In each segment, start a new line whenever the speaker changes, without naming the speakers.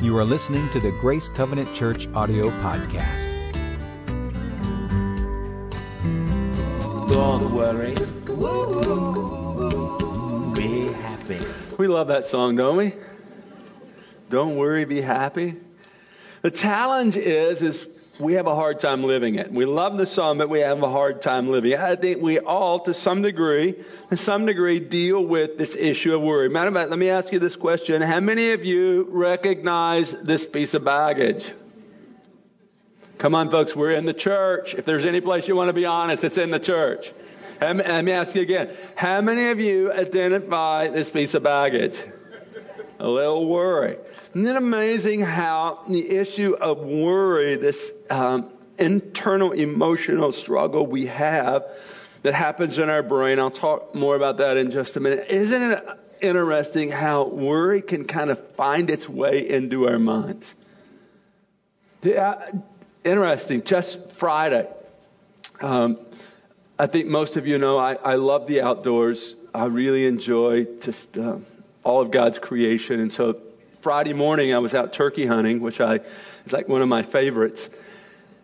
You are listening to the Grace Covenant Church audio podcast.
Don't worry. Be happy.
We love that song, don't we? Don't worry, be happy. The challenge is, is we have a hard time living it. We love the song, but we have a hard time living it. I think we all, to some degree, to some degree, deal with this issue of worry. Matter of fact, let me ask you this question. How many of you recognize this piece of baggage? Come on, folks, we're in the church. If there's any place you want to be honest, it's in the church. Let me ask you again. How many of you identify this piece of baggage? A little worry. Isn't it amazing how the issue of worry, this um, internal emotional struggle we have that happens in our brain, I'll talk more about that in just a minute. Isn't it interesting how worry can kind of find its way into our minds? Yeah, interesting. Just Friday. Um, I think most of you know I, I love the outdoors. I really enjoy just uh, all of God's creation. And so Friday morning I was out turkey hunting, which I is like one of my favorites.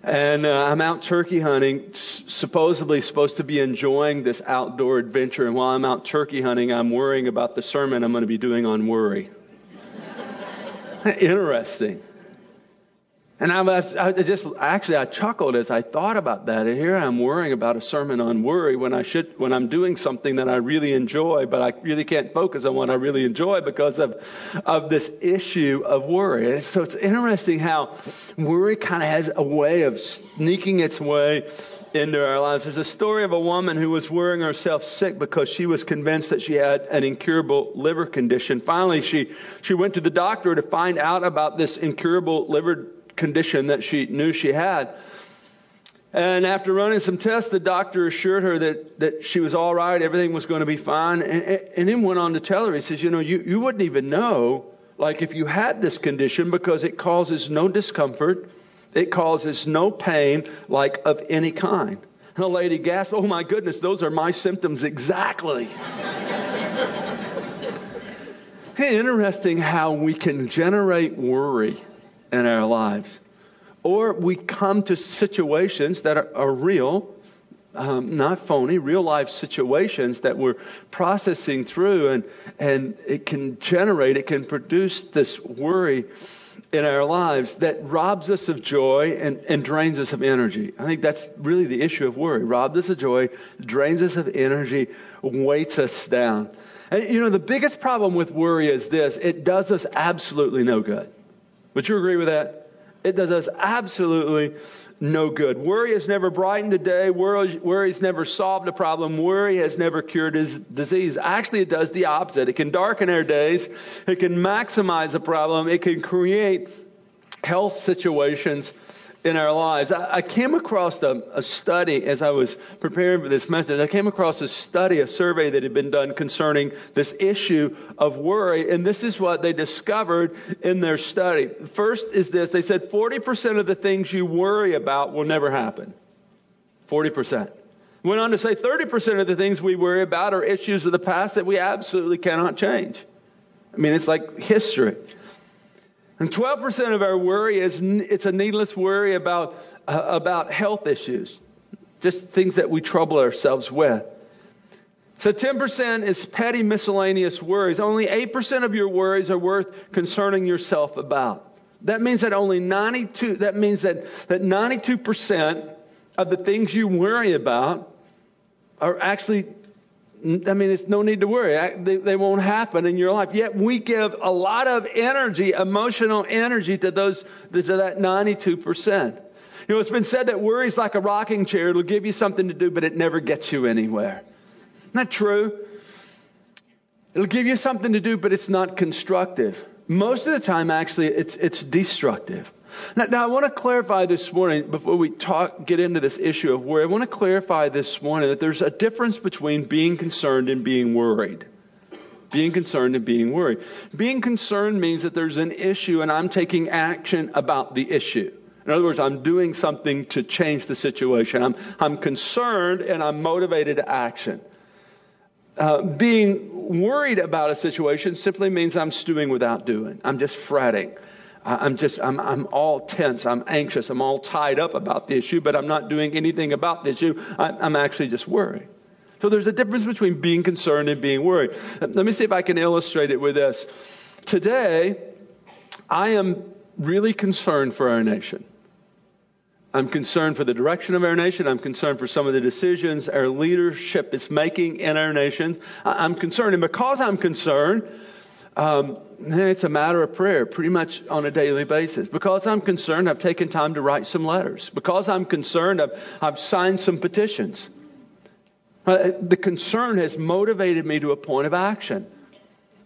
And uh, I'm out turkey hunting, supposedly supposed to be enjoying this outdoor adventure. And while I'm out turkey hunting, I'm worrying about the sermon I'm going to be doing on worry. Interesting. And I was, I just, actually, I chuckled as I thought about that. And here I'm worrying about a sermon on worry when I should, when I'm doing something that I really enjoy, but I really can't focus on what I really enjoy because of, of this issue of worry. And so it's interesting how worry kind of has a way of sneaking its way into our lives. There's a story of a woman who was worrying herself sick because she was convinced that she had an incurable liver condition. Finally, she, she went to the doctor to find out about this incurable liver condition that she knew she had. And after running some tests, the doctor assured her that, that she was all right, everything was going to be fine, and, and then went on to tell her, he says, you know, you, you wouldn't even know, like if you had this condition, because it causes no discomfort, it causes no pain, like of any kind. And the lady gasped, oh my goodness, those are my symptoms exactly. Interesting how we can generate worry in our lives. Or we come to situations that are, are real, um, not phony, real life situations that we're processing through, and, and it can generate, it can produce this worry in our lives that robs us of joy and, and drains us of energy. I think that's really the issue of worry. Robs us of joy, drains us of energy, weights us down. And, you know, the biggest problem with worry is this it does us absolutely no good. Would you agree with that? It does us absolutely no good. Worry has never brightened a day. Worry, has never solved a problem. Worry has never cured his disease. Actually, it does the opposite. It can darken our days. It can maximize a problem. It can create health situations in our lives. I, I came across a, a, study as I was preparing for this message. I came across a study, a survey that had been done concerning this issue of worry, and this is what they discovered in their study. First is this they said 40% of the things you worry about will never happen. 40%. Went on to say 30% of the things we worry about are issues of the past that we absolutely cannot change. I mean, it's like history. And 12% of our worry is it's a needless worry about uh, about health issues, just things that we trouble ourselves with. So 10% is petty miscellaneous worries. Only 8% of your worries are worth concerning yourself about. That means that only 92 that means that that 92% of the things you worry about are actually I mean, it's no need to worry. They, they, won't happen in your life. Yet we give a lot of energy, emotional energy to those, to that 92%. You know, it's been said that worry is like a rocking chair. It'll give you something to do, but it never gets you anywhere. That true? It'll give you something to do, but it's not constructive. Most of the time, actually, it's, it's destructive. Now, now, I want to clarify this morning, before we talk, get into this issue of worry, I want to clarify this morning that there's a difference between being concerned and being worried. Being concerned and being worried. Being concerned means that there's an issue and I'm taking action about the issue. In other words, I'm doing something to change the situation. I'm, I'm concerned and I'm motivated to action. Uh, being worried about a situation simply means I'm stewing without doing. I'm just fretting. I'm just, I'm, I'm all tense. I'm anxious. I'm all tied up about the issue, but I'm not doing anything about the issue. I'm actually just worried. So there's a difference between being concerned and being worried. Let me see if I can illustrate it with this. Today, I am really concerned for our nation. I'm concerned for the direction of our nation. I'm concerned for some of the decisions our leadership is making in our nation. I'm concerned. And because I'm concerned, um, it's a matter of prayer pretty much on a daily basis. Because I'm concerned, I've taken time to write some letters. Because I'm concerned, I've, I've signed some petitions. Uh, the concern has motivated me to a point of action.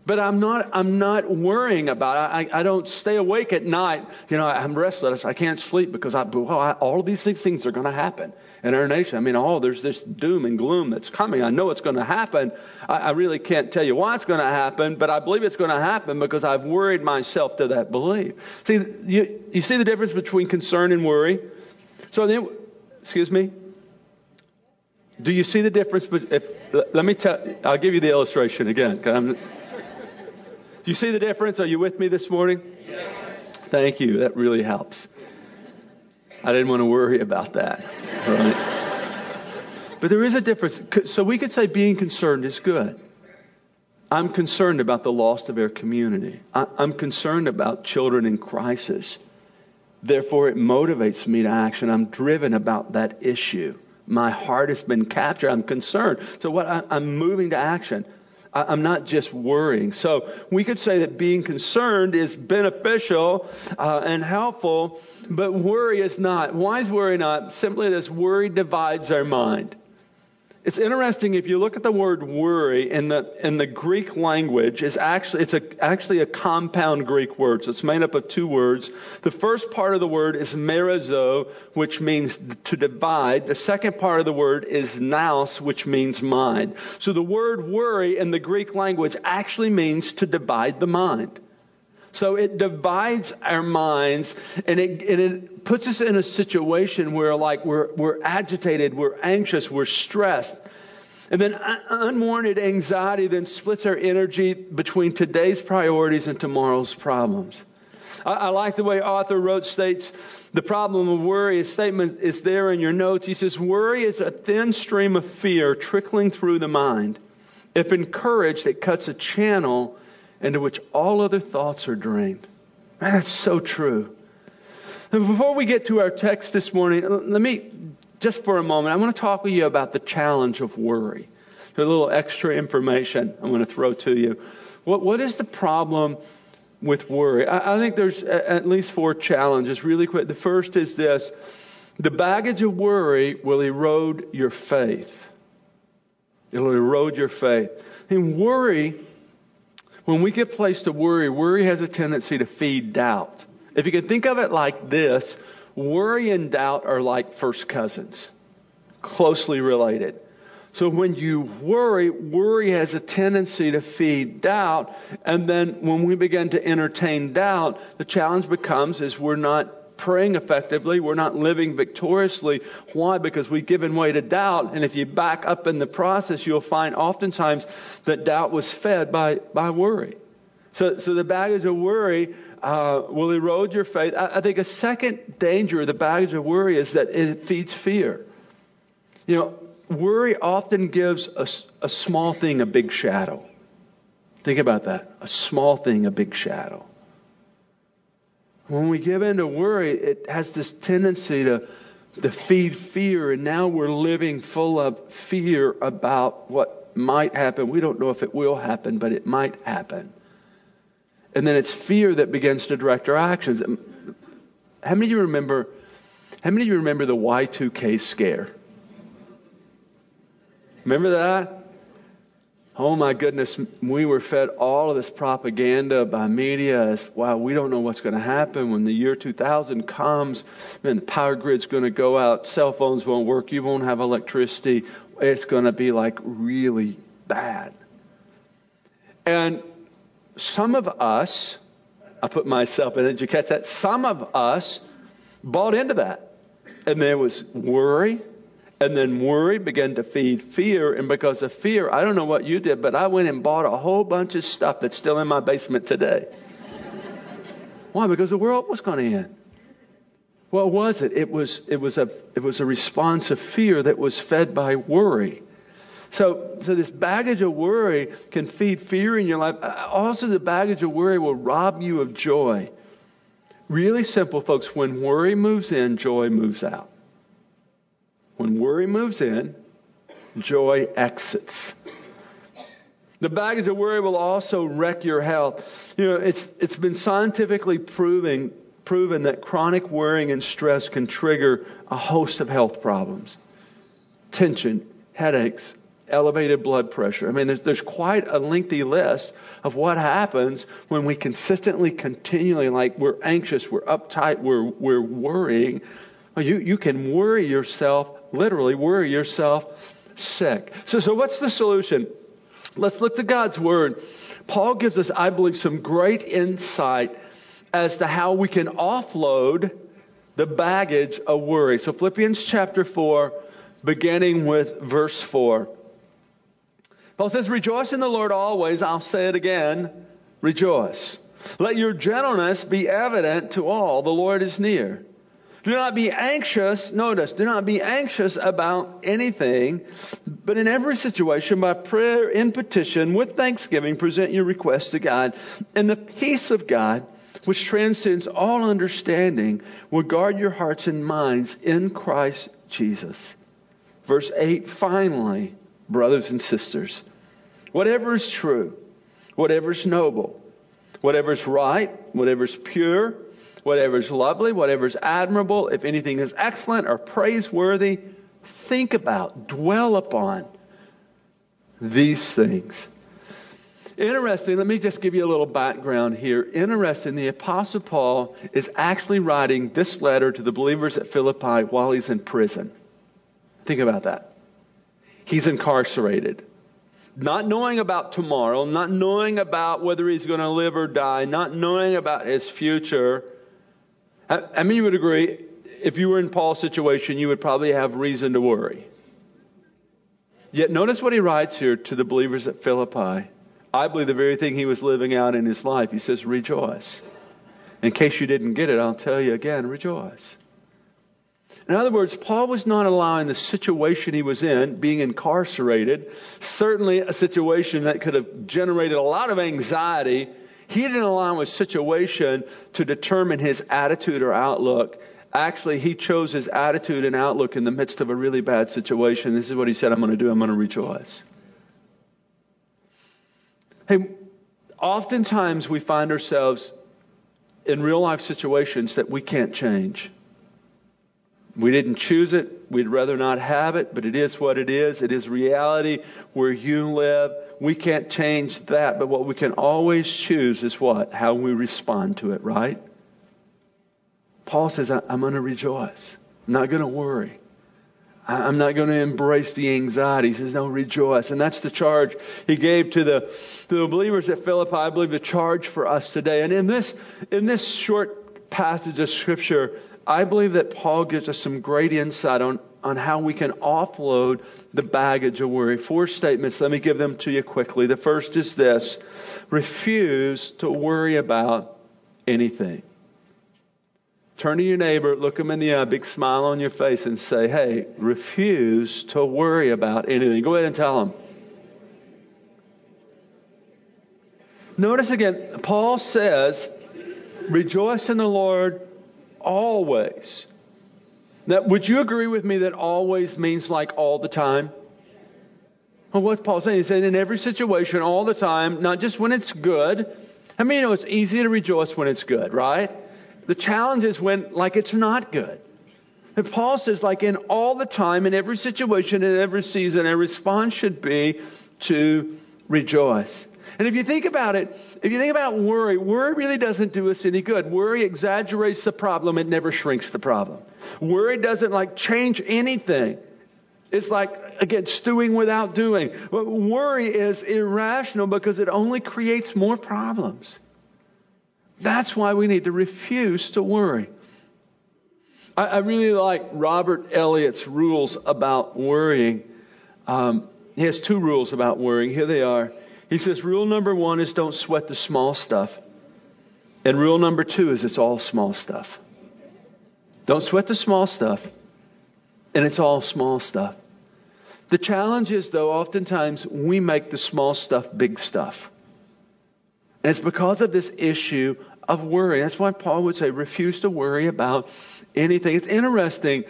But I'm not, I'm not worrying about it. I, I don't stay awake at night. You know, I'm restless. I can't sleep because I, well, I, all these things are going to happen in our nation. I mean, oh, there's this doom and gloom that's coming. I know it's going to happen. I, I really can't tell you why it's going to happen, but I believe it's going to happen because I've worried myself to that belief. See, you, you see the difference between concern and worry? So then, excuse me? Do you see the difference? If, let me tell, I'll give you the illustration again. Do you see the difference? Are you with me this morning? Yes. Thank you. That really helps. I didn't want to worry about that. Right? but there is a difference. So we could say being concerned is good. I'm concerned about the loss of our community. I'm concerned about children in crisis. Therefore, it motivates me to action. I'm driven about that issue. My heart has been captured. I'm concerned. So what? I'm moving to action. I'm not just worrying. So we could say that being concerned is beneficial uh, and helpful, but worry is not. Why is worry not? Simply this worry divides our mind. It's interesting if you look at the word worry in the in the Greek language, it's actually it's a, actually a compound Greek word. So it's made up of two words. The first part of the word is merizo, which means to divide. The second part of the word is nous, which means mind. So the word worry in the Greek language actually means to divide the mind. So it divides our minds and it, and it puts us in a situation where like we're, we're agitated, we're anxious, we're stressed. And then unwarranted anxiety then splits our energy between today's priorities and tomorrow's problems. I, like the way Arthur Roche states the problem of worry. His statement is there in your notes. He says, Worry is a thin stream of fear trickling through the mind. If encouraged, it cuts a channel into which all other thoughts are drained. Man, that's so true. Before we get to our text this morning, let me, just for a moment, I want to talk with you about the challenge of worry. A little extra information I'm going to throw to you. What, what is the problem with worry? I, I think there's at least four challenges, really quick. The first is this the baggage of worry will erode your faith. It'll erode your faith. And worry when we get placed to worry, worry has a tendency to feed doubt. If you can think of it like this, worry and doubt are like first cousins, closely related. So when you worry, worry has a tendency to feed doubt. And then when we begin to entertain doubt, the challenge becomes is we're not praying effectively. We're not living victoriously. Why? Because we've given way to doubt. And if you back up in the process, you'll find oftentimes that doubt was fed by, by worry. So, so the baggage of worry uh, will erode your faith. I, I think a second danger of the baggage of worry is that it feeds fear. You know, worry often gives a, a small thing a big shadow. Think about that. A small thing, a big shadow. When we give in to worry, it has this tendency to, to feed fear, and now we're living full of fear about what might happen. We don't know if it will happen, but it might happen. And then it's fear that begins to direct our actions. Um, how many of you remember? How many of you remember the Y2K scare? Remember that? Oh my goodness, we were fed all of this propaganda by media as, wow, we don't know what's going to happen when the year 2000 comes. Man, the power grid's going to go out, cell phones won't work, you won't have electricity. It's going to be like really bad. And some of us, I put myself in did you catch that? Some of us bought into that. And there was worry, and then worry began to feed fear. And because of fear, I don't know what you did, but I went and bought a whole bunch of stuff that's still in my basement today. Why? Because the world was going to end. What was it? It was, it was a, it was a response of fear that was fed by worry. So, so this baggage of worry can feed fear in your life. Uh, also, the baggage of worry will rob you of joy. Really simple, folks. When worry moves in, joy moves out. When worry moves in, joy exits. The baggage of worry will also wreck your health. You know, it's, it's been scientifically proving, proven that chronic worrying and stress can trigger a host of health problems. Tension, headaches, elevated blood pressure. I mean, there's, there's quite a lengthy list of what happens when we consistently, continually, like we're anxious, we're uptight, we're, we're worrying. You, you can worry yourself, literally worry yourself sick. So, so what's the solution? Let's look to God's Word. Paul gives us, I believe, some great insight as to how we can offload the baggage of worry. So, Philippians chapter 4, beginning with verse 4. Paul says, Rejoice in the Lord always. I'll say it again. Rejoice. Let your gentleness be evident to all. The Lord is near. Do not be anxious, notice, do not be anxious about anything, but in every situation, by prayer in petition, with thanksgiving, present your requests to God. And the peace of God, which transcends all understanding, will guard your hearts and minds in Christ Jesus. Verse 8, finally, brothers and sisters, whatever is true, whatever is noble, whatever is right, whatever is pure, whatever is lovely, whatever is admirable, if anything is excellent or praiseworthy, think about, dwell upon these things. Interesting, let me just give you a little background here. Interesting, the Apostle Paul is actually writing this letter to the believers at Philippi while he's in prison. Think about that. He's incarcerated. Not knowing about tomorrow, not knowing about whether he's going to live or die, not knowing about his future I mean, you would agree, if you were in Paul's situation, you would probably have reason to worry. Yet notice what he writes here to the believers at Philippi. I believe the very thing he was living out in his life. He says, rejoice. In case you didn't get it, I'll tell you again, rejoice. In other words, Paul was not allowing the situation he was in, being incarcerated, certainly a situation that could have generated a lot of anxiety he didn't align with situation to determine his attitude or outlook. Actually, he chose his attitude and outlook in the midst of a really bad situation. This is what he said I'm going to do. I'm going to rejoice. Hey, oftentimes we find ourselves in real life situations that we can't change. We didn't choose it. We'd rather not have it, but it is what it is. It is reality where you live. We can't change that, but what we can always choose is what? How we respond to it, right? Paul says, I'm going to rejoice. I'm not going to worry. I'm not going to embrace the anxiety. He says, no, rejoice. And that's the charge he gave to the, to the believers at Philippi. I believe the charge for us today. And in this, in this short passage of scripture, I believe that Paul gives us some great insight on, on how we can offload the baggage of worry. Four statements. Let me give them to you quickly. The first is this refuse to worry about anything. Turn to your neighbor, look them in the eye, big smile on your face, and say, Hey, refuse to worry about anything. Go ahead and tell them. Notice again, Paul says, Rejoice in the Lord always. Now, would you agree with me that always means like all the time? Well, what's Paul saying? He's saying in every situation, all the time, not just when it's good. I mean, you know, it's easy to rejoice when it's good, right? The challenge is when, like, it's not good. And Paul says, like, in all the time, in every situation, in every season, a response should be to rejoice. And if you think about it, if you think about worry, worry really doesn't do us any good. Worry exaggerates the problem, it never shrinks the problem. Worry doesn't like change anything. It's like, again, stewing without doing. But Worry is irrational because it only creates more problems. That's why we need to refuse to worry. I, I really like Robert Eliot's rules about worrying. Um, he has two rules about worrying. Here they are. He says, rule number one is don't sweat the small stuff. And rule number two is it's all small stuff. Don't sweat the small stuff. And it's all small stuff. The challenge is, though, oftentimes we make the small stuff big stuff. And it's because of this issue of worry. That's why Paul would say, refuse to worry about anything. It's interesting.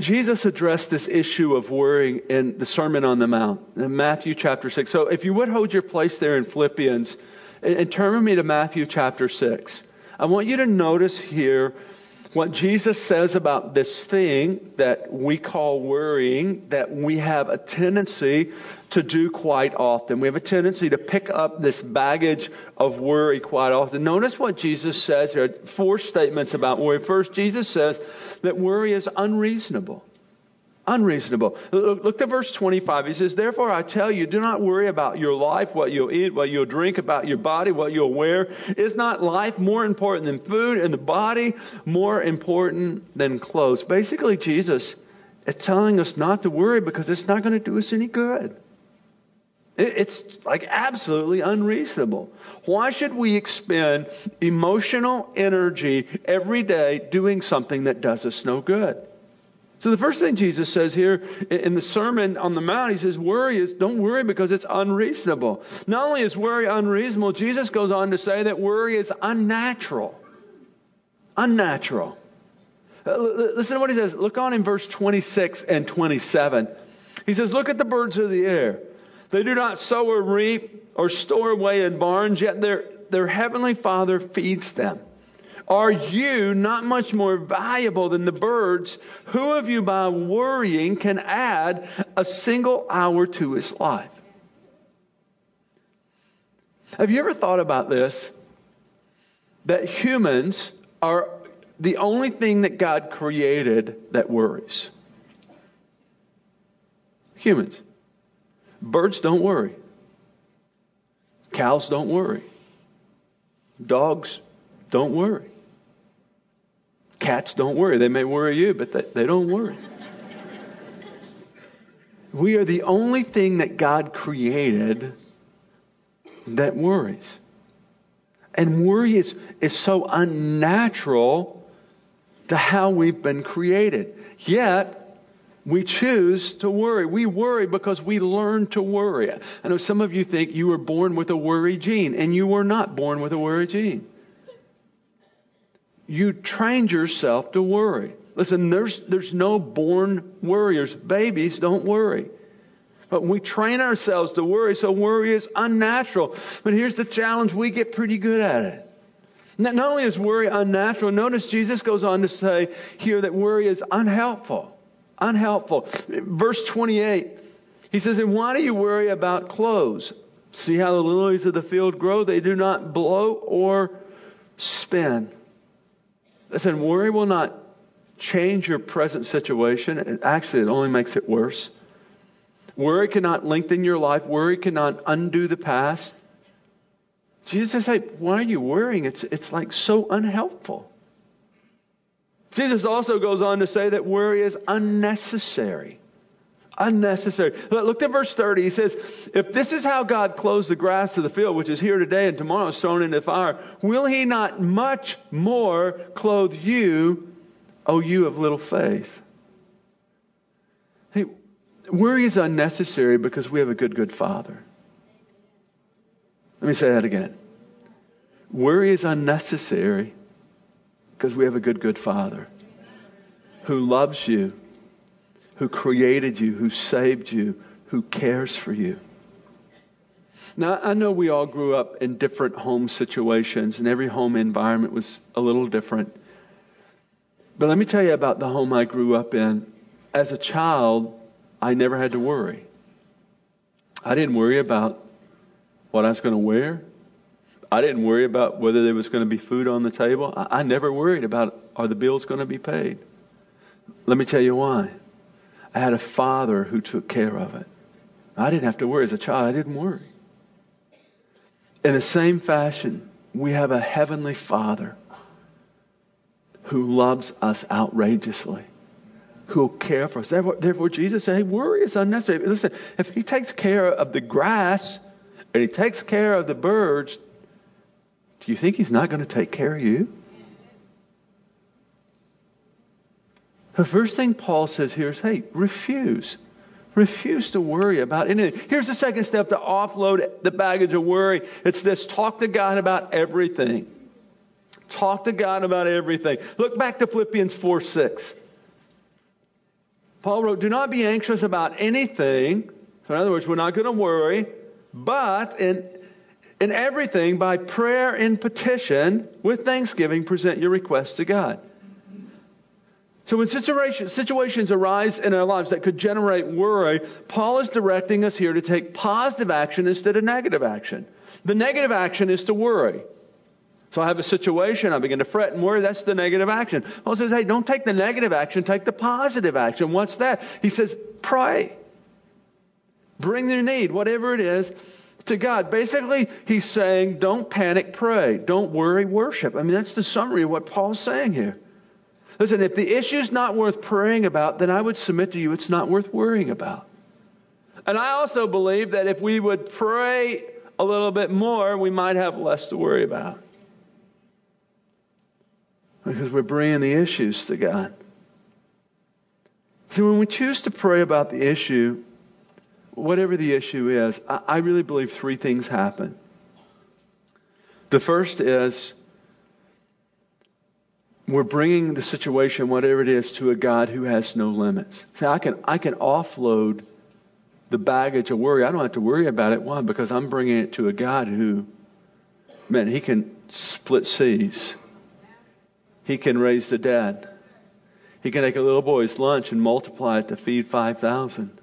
Jesus addressed this issue of worrying in the Sermon on the Mount in Matthew chapter 6. So if you would hold your place there in Philippians and turn with me to Matthew chapter 6. I want you to notice here what Jesus says about this thing that we call worrying, that we have a tendency to do quite often. We have a tendency to pick up this baggage of worry quite often. Notice what Jesus says here. Four statements about worry. First, Jesus says that worry is unreasonable unreasonable. Look, look at verse 25. He says, Therefore I tell you, do not worry about your life, what you'll eat, what you'll drink, about your body, what you'll wear. Is not life more important than food and the body more important than clothes? Basically, Jesus is telling us not to worry because it's not going to do us any good. It's like absolutely unreasonable. Why should we expend emotional energy every day doing something that does us no good? So the first thing Jesus says here in the Sermon on the Mount, he says, worry is, don't worry because it's unreasonable. Not only is worry unreasonable, Jesus goes on to say that worry is unnatural. Unnatural. Uh, listen to what he says. Look on in verse 26 and 27. He says, look at the birds of the air. They do not sow or reap or store away in barns, yet their, their heavenly Father feeds them. Are you not much more valuable than the birds? Who of you by worrying can add a single hour to his life? Have you ever thought about this? That humans are the only thing that God created that worries. Humans. Birds don't worry. Cows don't worry. Dogs don't worry. Cats don't worry. They may worry you, but they, don't worry. we are the only thing that God created that worries. And worry is, is so unnatural to how we've been created. Yet, we choose to worry. We worry because we learn to worry. I know some of you think you were born with a worry gene, and you were not born with a worry gene you trained yourself to worry. Listen, there's, there's no born worriers. Babies don't worry. But we train ourselves to worry, so worry is unnatural. But here's the challenge we get pretty good at it. Not only is worry unnatural, notice Jesus goes on to say here that worry is unhelpful. Unhelpful. Verse 28, he says, And why do you worry about clothes? See how the lilies of the field grow? They do not blow or spin. Listen, worry will not change your present situation. It actually, it only makes it worse. Worry cannot lengthen your life. Worry cannot undo the past. Jesus said, why are you worrying? It's, it's like so unhelpful. Jesus also goes on to say that worry is unnecessary. Unnecessary. Look at verse 30. He says, If this is how God clothes the grass of the field, which is here today and tomorrow is thrown into the fire, will he not much more clothe you, O you of little faith? Hey, worry is unnecessary because we have a good, good Father. Let me say that again. Worry is unnecessary because we have a good, good Father who loves you who created you, who saved you, who cares for you. Now, I know we all grew up in different home situations, and every home environment was a little different. But let me tell you about the home I grew up in. As a child, I never had to worry. I didn't worry about what I was going to wear. I didn't worry about whether there was going to be food on the table. I, I never worried about are the bills going to be paid. Let me tell you why. I had a father who took care of it. I didn't have to worry. As a child, I didn't worry. In the same fashion, we have a heavenly father who loves us outrageously, who will care for us. Therefore, therefore, Jesus said, hey, worry is unnecessary. Listen, if he takes care of the grass and he takes care of the birds, do you think He's not going to take care of you? The first thing Paul says here is hey, refuse. Refuse to worry about anything. Here's the second step to offload the baggage of worry. It's this talk to God about everything. Talk to God about everything. Look back to Philippians 4 6. Paul wrote, Do not be anxious about anything. So, in other words, we're not going to worry, but in, in everything, by prayer and petition, with thanksgiving, present your requests to God. So when situations, situations arise in our lives that could generate worry, Paul is directing us here to take positive action instead of negative action. The negative action is to worry. So I have a situation, I begin to fret and worry, that's the negative action. Paul says, hey, don't take the negative action, take the positive action. What's that? He says, pray. Bring your need, whatever it is, to God. Basically, he's saying, don't panic, pray. Don't worry, worship. I mean, that's the summary of what Paul's saying here. Listen, if the issue's not worth praying about, then I would submit to you it's not worth worrying about. And I also believe that if we would pray a little bit more, we might have less to worry about. Because we're bringing the issues to God. See, when we choose to pray about the issue, whatever the issue is, I, I really believe three things happen. The first is we're bringing the situation, whatever it is, to a God who has no limits. See, I can, I can offload the baggage of worry. I don't have to worry about it. Why? Because I'm bringing it to a God who, man, he can split seas. He can raise the dead. He can take a little boy's lunch and multiply it to feed 5,000.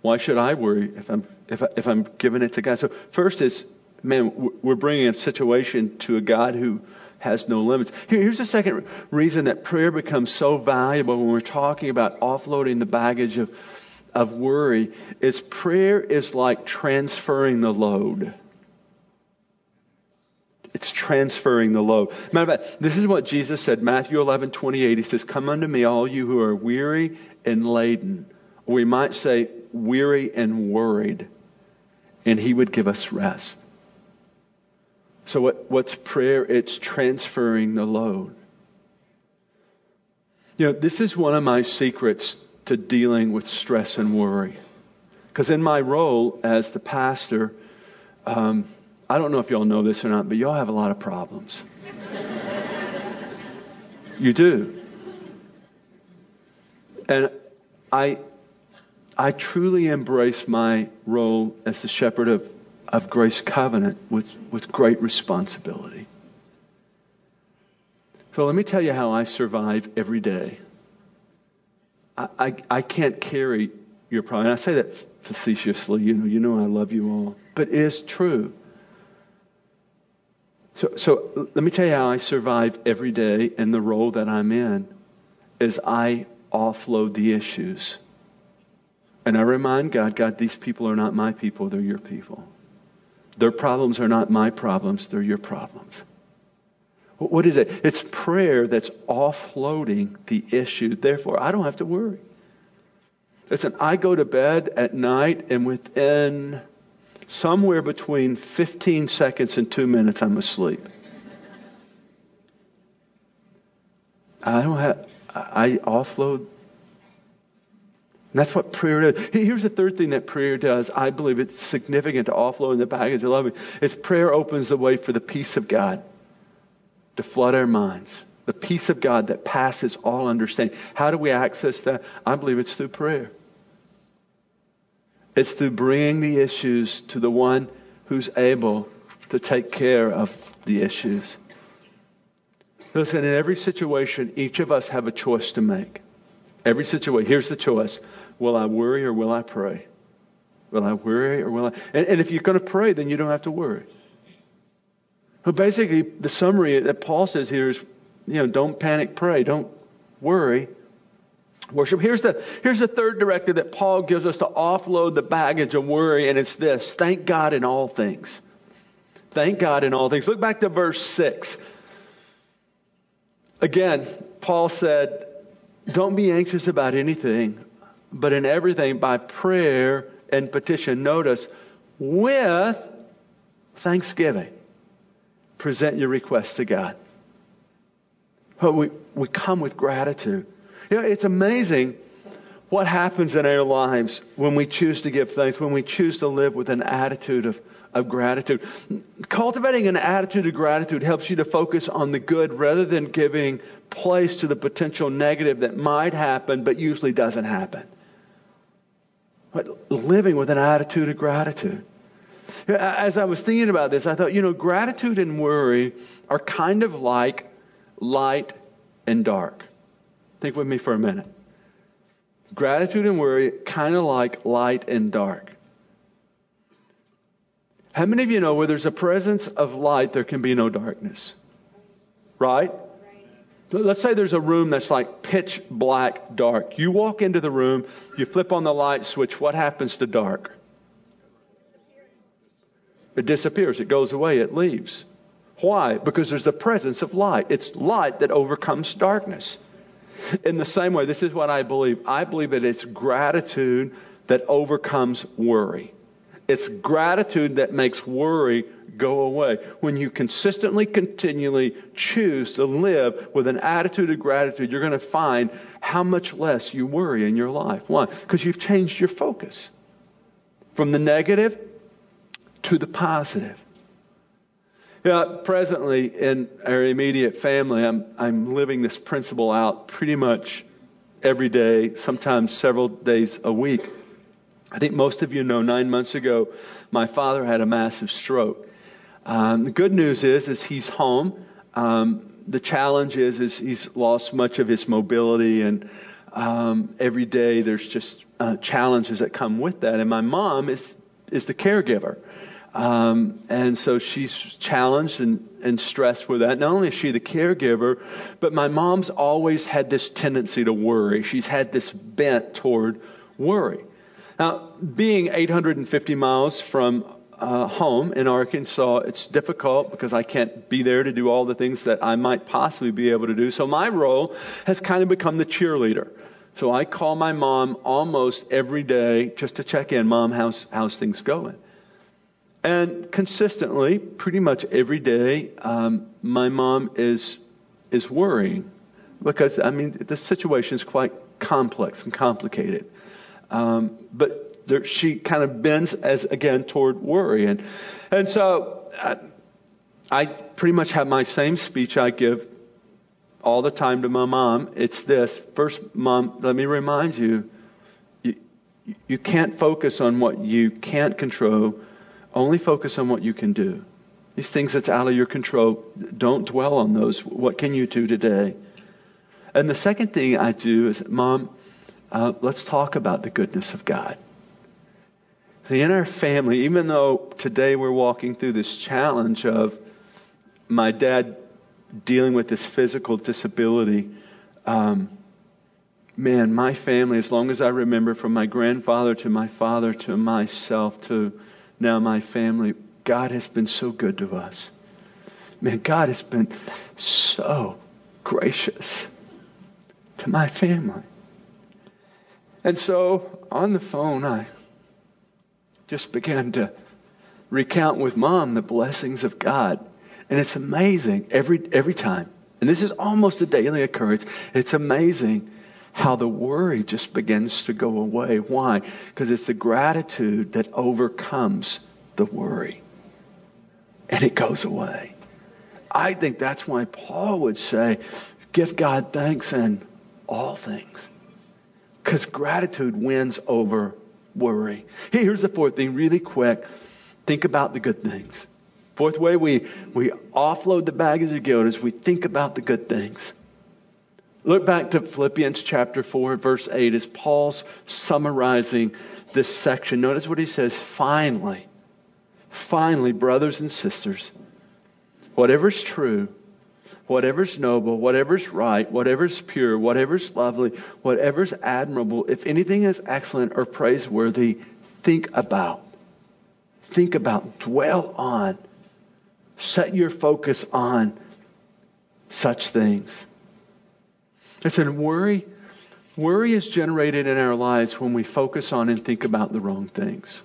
Why should I worry if I'm, if, I, if I'm giving it to God? So first is, man, we're bringing a situation to a God who has no limits. Here's the second reason that prayer becomes so valuable when we're talking about offloading the baggage of, of worry is prayer is like transferring the load. It's transferring the load. Matter of fact, this is what Jesus said, Matthew 11, 28. He says, Come unto me, all you who are weary and laden. We might say, weary and worried. And he would give us rest. So, what, what's prayer? It's transferring the load. You know, this is one of my secrets to dealing with stress and worry. Because in my role as the pastor, um, I don't know if y'all know this or not, but y'all have a lot of problems. you do. And I, I truly embrace my role as the shepherd of of Grace Covenant with, with great responsibility. So let me tell you how I survive every day. I, I, I can't carry your problem. I say that facetiously, you know, you know I love you all. But it is true. So, so let me tell you how I survive every day and the role that I'm in is I offload the issues. And I remind God, God, these people are not my people, they're your people. Their problems are not my problems, they're your problems. What is it? It's prayer that's offloading the issue. Therefore, I don't have to worry. Listen, I go to bed at night, and within somewhere between 15 seconds and two minutes, I'm asleep. I don't have, I offload and that's what prayer does. Here's the third thing that prayer does. I believe it's significant to offload in the baggage of loving. Is prayer opens the way for the peace of God to flood our minds. The peace of God that passes all understanding. How do we access that? I believe it's through prayer. It's through bringing the issues to the one who's able to take care of the issues. Listen, in every situation, each of us have a choice to make. Every situation. Here's the choice. Will I worry or will I pray? Will I worry or will I? And, and if you're going to pray, then you don't have to worry. But basically, the summary that Paul says here is, you know, don't panic, pray. Don't worry. Worship. Here's the, here's the third directive that Paul gives us to offload the baggage of worry, and it's this. Thank God in all things. Thank God in all things. Look back to verse 6. Again, Paul said, don't be anxious about anything, but in everything by prayer and petition. Notice, with thanksgiving. present your requests to God. But we, we come with gratitude. You know, it's amazing what happens in our lives when we choose to give thanks, when we choose to live with an attitude of, of gratitude. Cultivating an attitude of gratitude helps you to focus on the good rather than giving place to the potential negative that might happen but usually doesn't happen. But living with an attitude of gratitude. As I was thinking about this, I thought, you know, gratitude and worry are kind of like light and dark. Think with me for a minute. Gratitude and worry, kind of like light and dark. How many of you know where there's a presence of light, there can be no darkness? Right? Let's say there's a room that's like pitch black dark. You walk into the room, you flip on the light switch, what happens to dark? It disappears, it goes away, it leaves. Why? Because there's the presence of light. It's light that overcomes darkness. In the same way, this is what I believe. I believe that it's gratitude that overcomes worry. It's gratitude that makes worry go away. When you consistently, continually choose to live with an attitude of gratitude, you're going to find how much less you worry in your life. Why? Because you've changed your focus from the negative to the positive. Yeah, presently in our immediate family, I'm, I'm living this principle out pretty much every day, sometimes several days a week. I think most of you know nine months ago, my father had a massive stroke. Um, the good news is, is he's home. Um, the challenge is, is he's lost much of his mobility, and um, every day there's just uh, challenges that come with that. And my mom is is the caregiver. Um, and so she's challenged and, and stressed with that. Not only is she the caregiver, but my mom's always had this tendency to worry. She's had this bent toward worry. Now, being 850 miles from uh, home in Arkansas, it's difficult because I can't be there to do all the things that I might possibly be able to do. So my role has kind of become the cheerleader. So I call my mom almost every day just to check in. Mom, how's, how's things going? And consistently, pretty much every day, um, my mom is is worrying because I mean the situation is quite complex and complicated. Um, but there, she kind of bends as again toward worry, and and so I, I pretty much have my same speech I give all the time to my mom. It's this: first, mom, let me remind you, you, you can't focus on what you can't control only focus on what you can do. These things that's out of your control, don't dwell on those. What can you do today? And the second thing I do is, Mom, uh, let's talk about the goodness of God. See, in our family, even though today we're walking through this challenge of my dad dealing with this physical disability, um, man, my family, as long as I remember, from my grandfather to my father to myself to now my family, God has been so good to us. Man, God has been so gracious to my family. And so on the phone, I just began to recount with mom the blessings of God. And it's amazing every, every time. And this is almost a daily occurrence. It's amazing how the worry just begins to go away. Why? Because it's the gratitude that overcomes the worry. And it goes away. I think that's why Paul would say, give God thanks in all things. Because gratitude wins over worry. Here's the fourth thing, really quick. Think about the good things. Fourth way we, we offload the baggage of guilt is we think about the good things. Look back to Philippians chapter 4, verse 8, as Paul's summarizing this section. Notice what he says finally, finally, brothers and sisters, whatever's true, whatever's noble, whatever's right, whatever's pure, whatever's lovely, whatever's admirable, if anything is excellent or praiseworthy, think about. Think about, dwell on, set your focus on such things. Listen, worry, worry is generated in our lives when we focus on and think about the wrong things.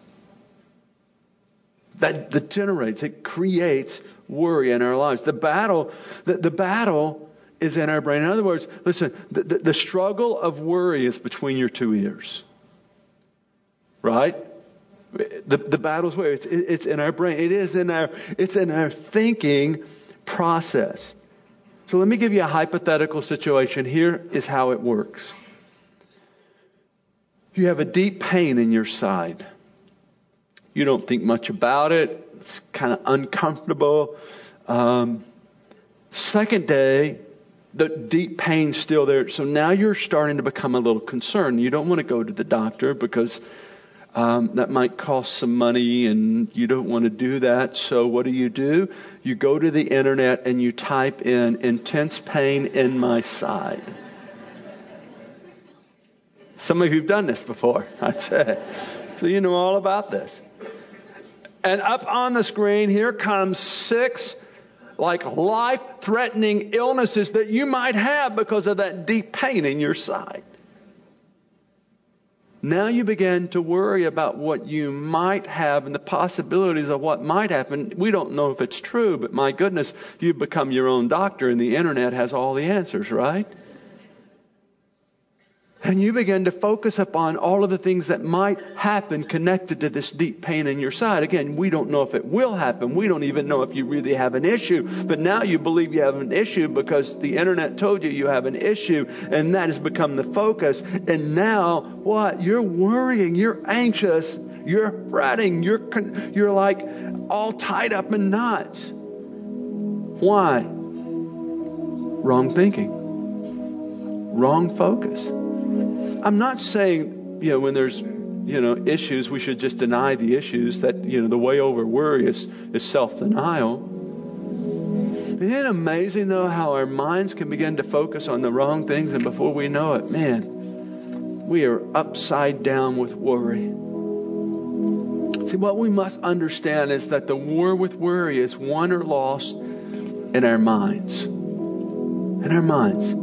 That, that generates, it creates worry in our lives. The battle, the, the battle is in our brain. In other words, listen, the, the, the struggle of worry is between your two ears. Right? The, the battle's where? It's, it's in our brain. It is in our, it's in our thinking process. So let me give you a hypothetical situation. Here is how it works. You have a deep pain in your side. You don't think much about it. It's kind of uncomfortable. Um, second day, the deep pain's still there. So now you're starting to become a little concerned. You don't want to go to the doctor because um, that might cost some money and you don't want to do that. So what do you do? You go to the internet and you type in intense pain in my side. Some of you have done this before, I'd say. So you know all about this. And up on the screen, here comes six like life threatening illnesses that you might have because of that deep pain in your side. Now you begin to worry about what you might have and the possibilities of what might happen. We don't know if it's true, but my goodness, you've become your own doctor and the internet has all the answers, right? And you begin to focus upon all of the things that might happen connected to this deep pain in your side. Again, we don't know if it will happen. We don't even know if you really have an issue. But now you believe you have an issue because the internet told you you have an issue and that has become the focus. And now what? You're worrying. You're anxious. You're fretting. You're, you're like all tied up in knots. Why? Wrong thinking. Wrong focus. I'm not saying, you know, when there's, you know, issues, we should just deny the issues. That, you know, the way over worry is, is self denial. Isn't it amazing, though, how our minds can begin to focus on the wrong things, and before we know it, man, we are upside down with worry. See, what we must understand is that the war with worry is won or lost in our minds. In our minds.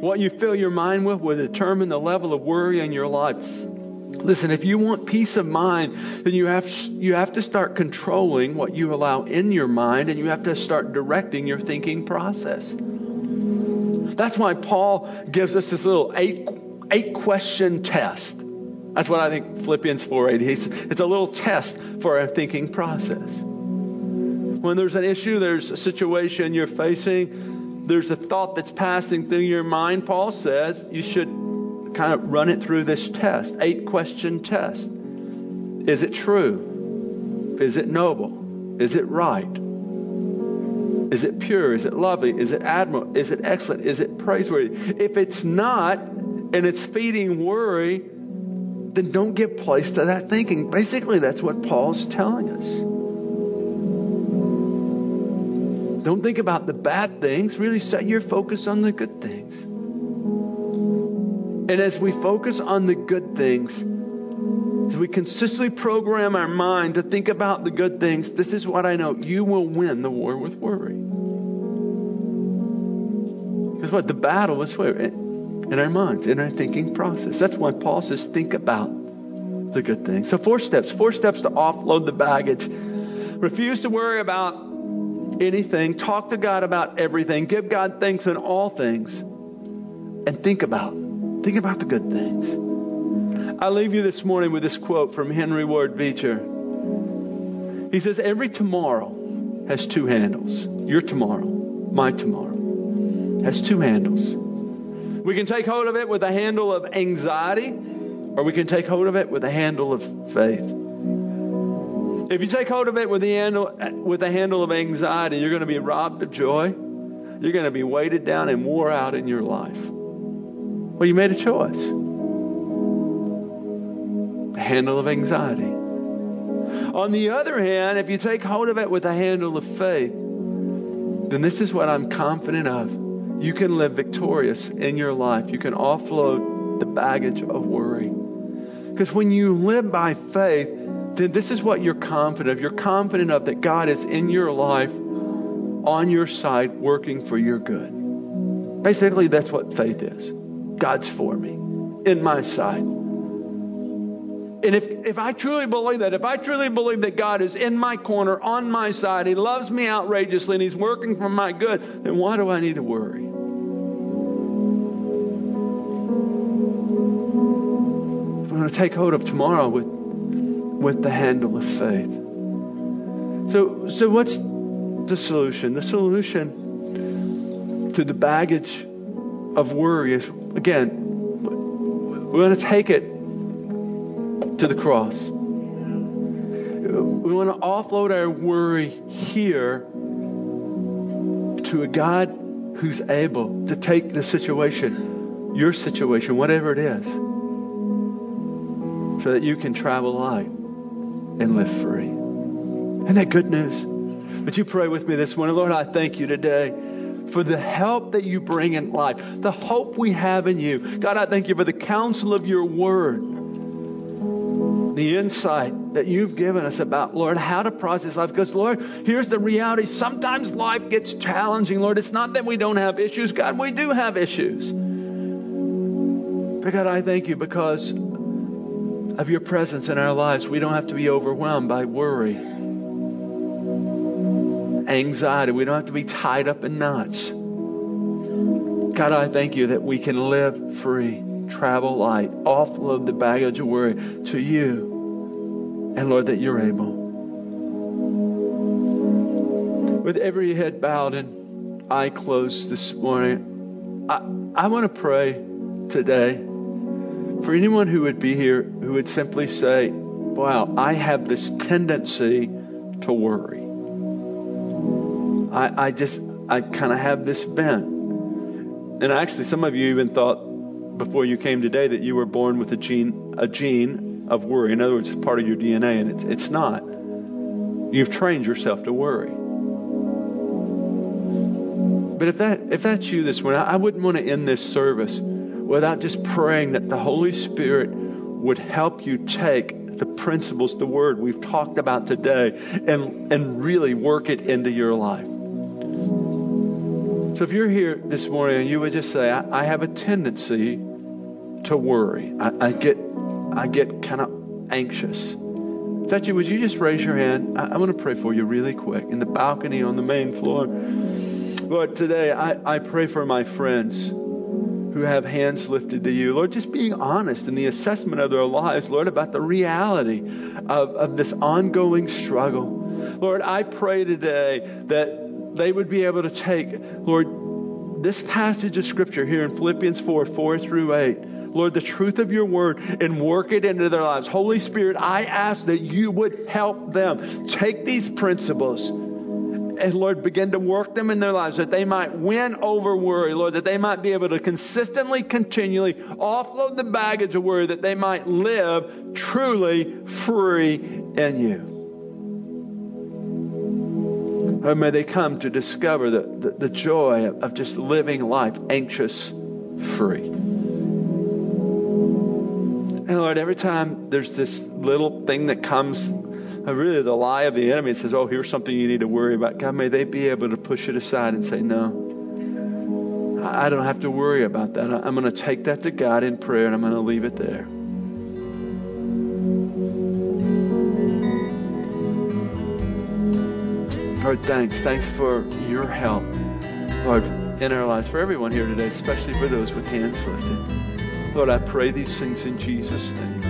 What you fill your mind with will determine the level of worry in your life. Listen, if you want peace of mind, then you have, you have to start controlling what you allow in your mind and you have to start directing your thinking process. That's why Paul gives us this little eight, eight question test. That's what I think Philippians 4.8, he's, it's a little test for our thinking process. When there's an issue, there's a situation you're facing, there's a thought that's passing through your mind, Paul says you should kind of run it through this test, eight question test. Is it true? Is it noble? Is it right? Is it pure? Is it lovely? Is it admirable? Is it excellent? Is it praiseworthy? If it's not, and it's feeding worry, then don't give place to that thinking. Basically, that's what Paul's telling us. Don't think about the bad things. Really set your focus on the good things. And as we focus on the good things, as we consistently program our mind to think about the good things, this is what I know. You will win the war with worry. Because what? The battle is where? In our minds, in our thinking process. That's why Paul says, think about the good things. So, four steps. Four steps to offload the baggage. Refuse to worry about anything, talk to God about everything, give God thanks in all things, and think about think about the good things. I leave you this morning with this quote from Henry Ward Beecher. He says, Every tomorrow has two handles. Your tomorrow, my tomorrow, has two handles. We can take hold of it with a handle of anxiety, or we can take hold of it with a handle of faith. If you take hold of it with the handle, with the handle of anxiety, you're going to be robbed of joy. You're going to be weighted down and wore out in your life. Well, you made a choice. The handle of anxiety. On the other hand, if you take hold of it with the handle of faith, then this is what I'm confident of. You can live victorious in your life. You can offload the baggage of worry. Because when you live by faith, then this is what you're confident of. You're confident of that God is in your life, on your side, working for your good. Basically, that's what faith is. God's for me, in my side. And if, if I truly believe that, if I truly believe that God is in my corner, on my side, He loves me outrageously, and He's working for my good, then why do I need to worry? I'm going to take hold of tomorrow with, with the handle of faith. So, so what's the solution? The solution to the baggage of worry is, again, we're going to take it to the cross. We want to offload our worry here to a God who's able to take the situation, your situation, whatever it is, so that you can travel light and live free. Isn't that good news? Would you pray with me this morning? Lord, I thank you today for the help that you bring in life, the hope we have in you. God, I thank you for the counsel of your word the insight that you've given us about, Lord, how to process life. Because, Lord, here's the reality. Sometimes life gets challenging, Lord. It's not that we don't have issues, God, we do have issues. But, God, I thank you because of your presence in our lives. We don't have to be overwhelmed by worry, anxiety. We don't have to be tied up in knots. God, I thank you that we can live free travel light, offload the baggage of worry to you. And Lord, that you're able. With every head bowed and eye closed this morning, I, I want to pray today for anyone who would be here who would simply say, Wow, I have this tendency to worry. I, I just, I kind of have this bent. And actually, some of you even thought before you came today that you were born with a gene, a gene of worry. In other words, it's part of your DNA, and it's, it's not. You've trained yourself to worry. But if that if that's you this morning, I wouldn't want to end this service without just praying that the Holy Spirit would help you take the principles, the word we've talked about today, and and really work it into your life. So if you're here this morning and you would just say, I, I have a tendency to worry. I, I get I get kind of anxious. If that's you, would you just raise your hand? I, I want to pray for you really quick in the balcony on the main floor. Lord, today I, I pray for my friends who have hands lifted to you. Lord, just being honest in the assessment of their lives, Lord, about the reality of, of this ongoing struggle. Lord, I pray today that they would be able to take, Lord, this passage of Scripture here in Philippians 4 4 through 8 Lord, the truth of your word and work it into their lives. Holy Spirit, I ask that you would help them take these principles and Lord, begin to work them in their lives that they might win over worry, Lord, that they might be able to consistently, continually offload the baggage of worry, that they might live truly free in you. Or may they come to discover the, the, the joy of, just living life anxious free. And Lord, every time there's this little thing that comes, really the lie of the enemy says, oh, here's something you need to worry about. God, may they be able to push it aside and say, no, I don't have to worry about that. I'm going to take that to God in prayer and I'm going to leave it there. Lord, thanks. Thanks for your help, Lord, in our lives, for everyone here today, especially for those with hands lifted. Lord, I pray these things in Jesus' name.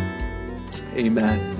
Amen.